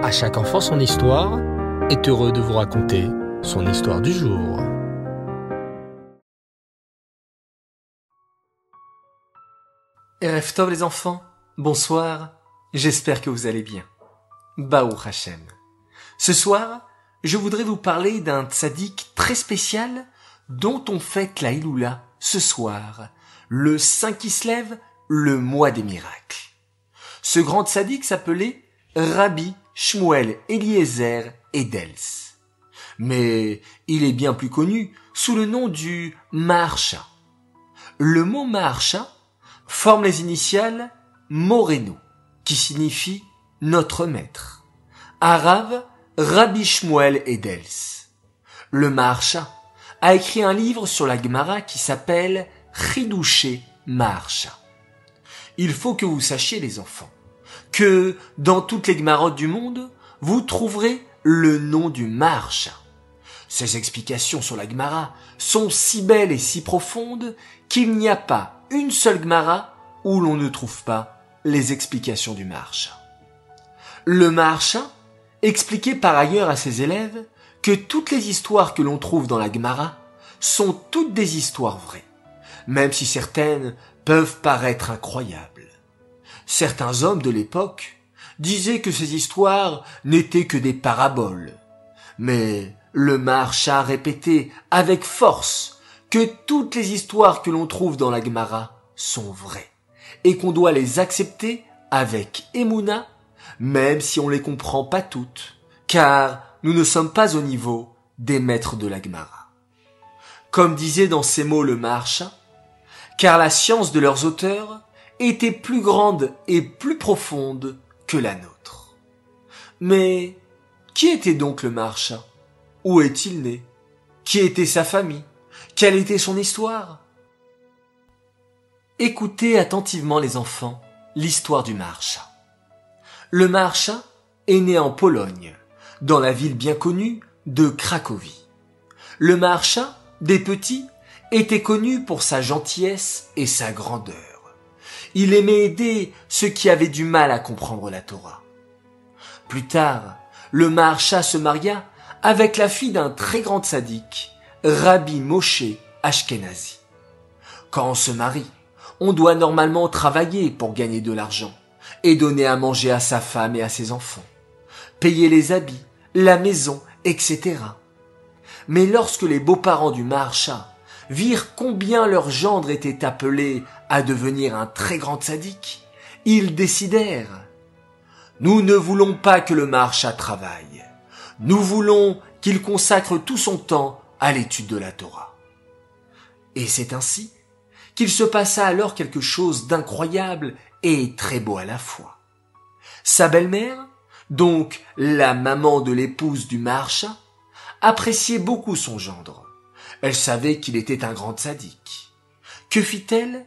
À chaque enfant son histoire est heureux de vous raconter son histoire du jour. Erev Tov les enfants, bonsoir, j'espère que vous allez bien. Baou Hashem. Ce soir, je voudrais vous parler d'un tzaddik très spécial dont on fête la Iloula ce soir, le 5 qui se lève, le mois des miracles. Ce grand tzaddik s'appelait Rabbi Shmuel Eliezer Edels. Mais il est bien plus connu sous le nom du Maharsha. Le mot Maharsha forme les initiales Moreno, qui signifie notre maître. Arabe, Rabbi Shmuel Edels. Le Maharsha a écrit un livre sur la Gemara qui s'appelle Chidouché Maharsha. Il faut que vous sachiez, les enfants, que dans toutes les Gemarotes du monde, vous trouverez le nom du Maharsha. Ces explications sur la Gemara sont si belles et si profondes qu'il n'y a pas une seule Gemara où l'on ne trouve pas les explications du Maharsha. Le Maharsha expliquait par ailleurs à ses élèves que toutes les histoires que l'on trouve dans la Gemara sont toutes des histoires vraies, même si certaines peuvent paraître incroyables. Certains hommes de l'époque disaient que ces histoires n'étaient que des paraboles, mais le Maharsha répétait avec force que toutes les histoires que l'on trouve dans la Gemara sont vraies et qu'on doit les accepter avec émouna, même si on les comprend pas toutes, car nous ne sommes pas au niveau des maîtres de la Gemara. Comme disait dans ces mots le Maharsha, car la science de leurs auteurs était plus grande et plus profonde que la nôtre. Mais qui était donc le Maharsha Où est-il né? Qui était sa famille? Quelle était son histoire? Écoutez attentivement les enfants l'histoire du Maharsha. Le Maharsha est né en Pologne, dans la ville bien connue de Cracovie. Le Maharsha, des petits, était connu pour sa gentillesse et sa grandeur. Il aimait aider ceux qui avaient du mal à comprendre la Torah. Plus tard, le Maharsha se maria avec la fille d'un très grand sadique, Rabbi Moshe Ashkenazi. Quand on se marie, on doit normalement travailler pour gagner de l'argent et donner à manger à sa femme et à ses enfants, payer les habits, la maison, etc. Mais lorsque les beaux-parents du Maharsha virent combien leur gendre était appelé à devenir un très grand sadique, ils décidèrent Nous ne voulons pas que le Maharsha travaille. Nous voulons qu'il consacre tout son temps à l'étude de la Torah. Et c'est ainsi qu'il se passa alors quelque chose d'incroyable et très beau à la fois. Sa belle-mère, donc la maman de l'épouse du Maharsha, appréciait beaucoup son gendre. Elle savait qu'il était un grand sadique. Que fit-elle?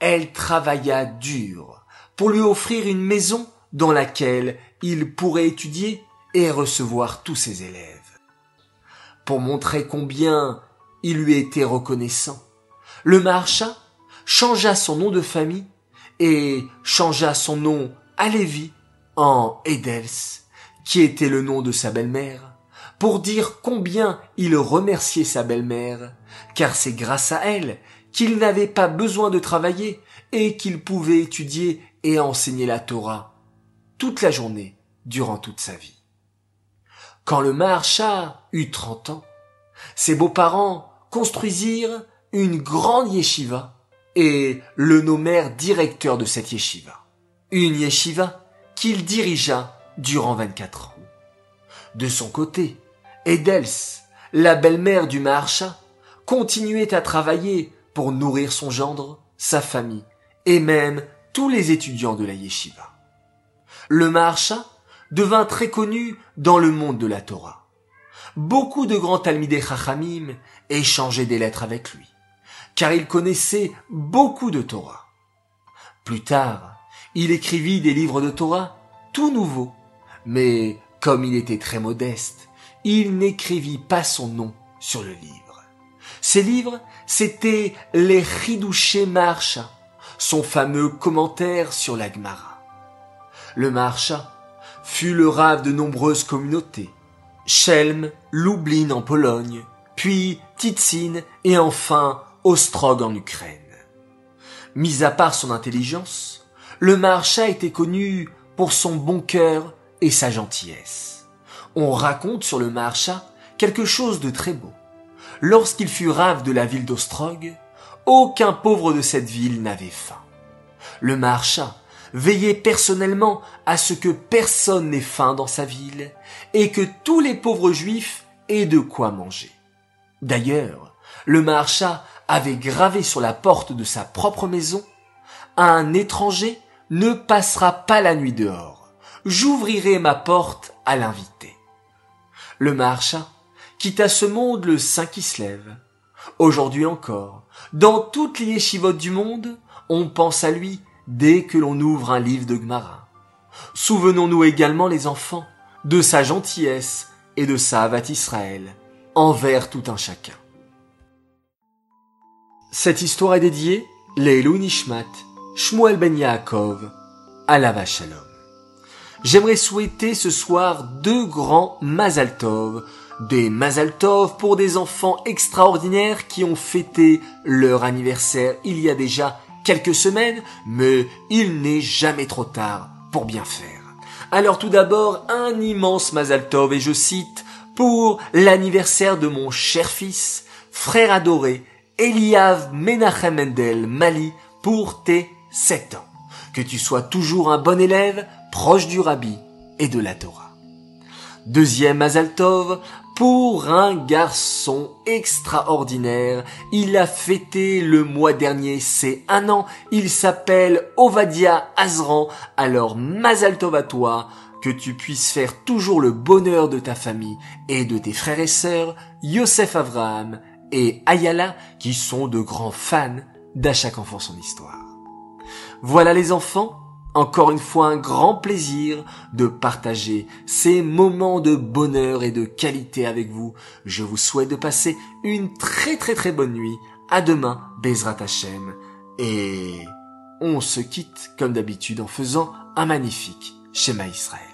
Elle travailla dur pour lui offrir une maison dans laquelle il pourrait étudier et recevoir tous ses élèves. Pour montrer combien il lui était reconnaissant, le Maharsha changea son nom de famille et changea son nom à Lévi en Edels, qui était le nom de sa belle-mère, pour dire combien il remerciait sa belle-mère, car c'est grâce à elle qu'il n'avait pas besoin de travailler et qu'il pouvait étudier et enseigner la Torah toute la journée durant toute sa vie. Quand le Maharsha eut trente ans, ses beaux-parents construisirent une grande yeshiva et le nommèrent directeur de cette yeshiva. Une yeshiva qu'il dirigea durant 24 ans. De son côté, Edels, la belle-mère du Maharsha, continuait à travailler pour nourrir son gendre, sa famille et même tous les étudiants de la yeshiva. Le Maharsha devint très connu dans le monde de la Torah. Beaucoup de grands Talmidei Chachamim échangeaient des lettres avec lui, car il connaissait beaucoup de Torah. Plus tard, il écrivit des livres de Torah tout nouveaux, mais comme il était très modeste, il n'écrivit pas son nom sur le livre. Ces livres, c'étaient les Chidouché Maharsha, son fameux commentaire sur la Gemara. Le Maharsha fut le rave de nombreuses communautés. Chelm, Lublin en Pologne, puis Titsin et enfin Ostrog en Ukraine. Mis à part son intelligence, le Maharsha était connu pour son bon cœur et sa gentillesse. On raconte sur le Maharsha quelque chose de très beau. Lorsqu'il fut rave de la ville d'Ostrog, aucun pauvre de cette ville n'avait faim. Le Maharsha veillait personnellement à ce que personne n'ait faim dans sa ville et que tous les pauvres juifs aient de quoi manger. D'ailleurs, le Maharsha avait gravé sur la porte de sa propre maison un étranger ne passera pas la nuit dehors. J'ouvrirai ma porte à l'invité. Le Maharsha quitta ce monde le sein qui se lève. Aujourd'hui encore, dans toutes les yeshivotes du monde, on pense à lui dès que l'on ouvre un livre de Gemara. Souvenons-nous également, les enfants, de sa gentillesse et de sa avat Israël envers tout un chacun. Cette histoire est dédiée Leilou Nishmat, Shmuel Ben Yaakov, Alava Shalom. J'aimerais souhaiter ce soir deux grands Mazal Tov, des Mazal Tov pour des enfants extraordinaires qui ont fêté leur anniversaire il y a déjà quelques semaines, mais il n'est jamais trop tard pour bien faire. Alors tout d'abord, un immense Mazal Tov, et je cite, pour l'anniversaire de mon cher fils, frère adoré, Eliav Menachem Mendel Mali, pour tes sept ans. Que tu sois toujours un bon élève, proche du rabbi et de la Torah. Deuxième Mazal Tov, pour un garçon extraordinaire. Il a fêté le mois dernier c'est un an. Il s'appelle Ovadia Azran. Alors Mazal Tov à toi, que tu puisses faire toujours le bonheur de ta famille et de tes frères et sœurs, Yosef Avraham et Ayala, qui sont de grands fans d'À chaque enfant son histoire. Voilà les enfants, encore une fois un grand plaisir de partager ces moments de bonheur et de qualité avec vous. Je vous souhaite de passer une très très très bonne nuit. À demain, Bezrat Hashem. Et on se quitte comme d'habitude en faisant un magnifique schéma Israël.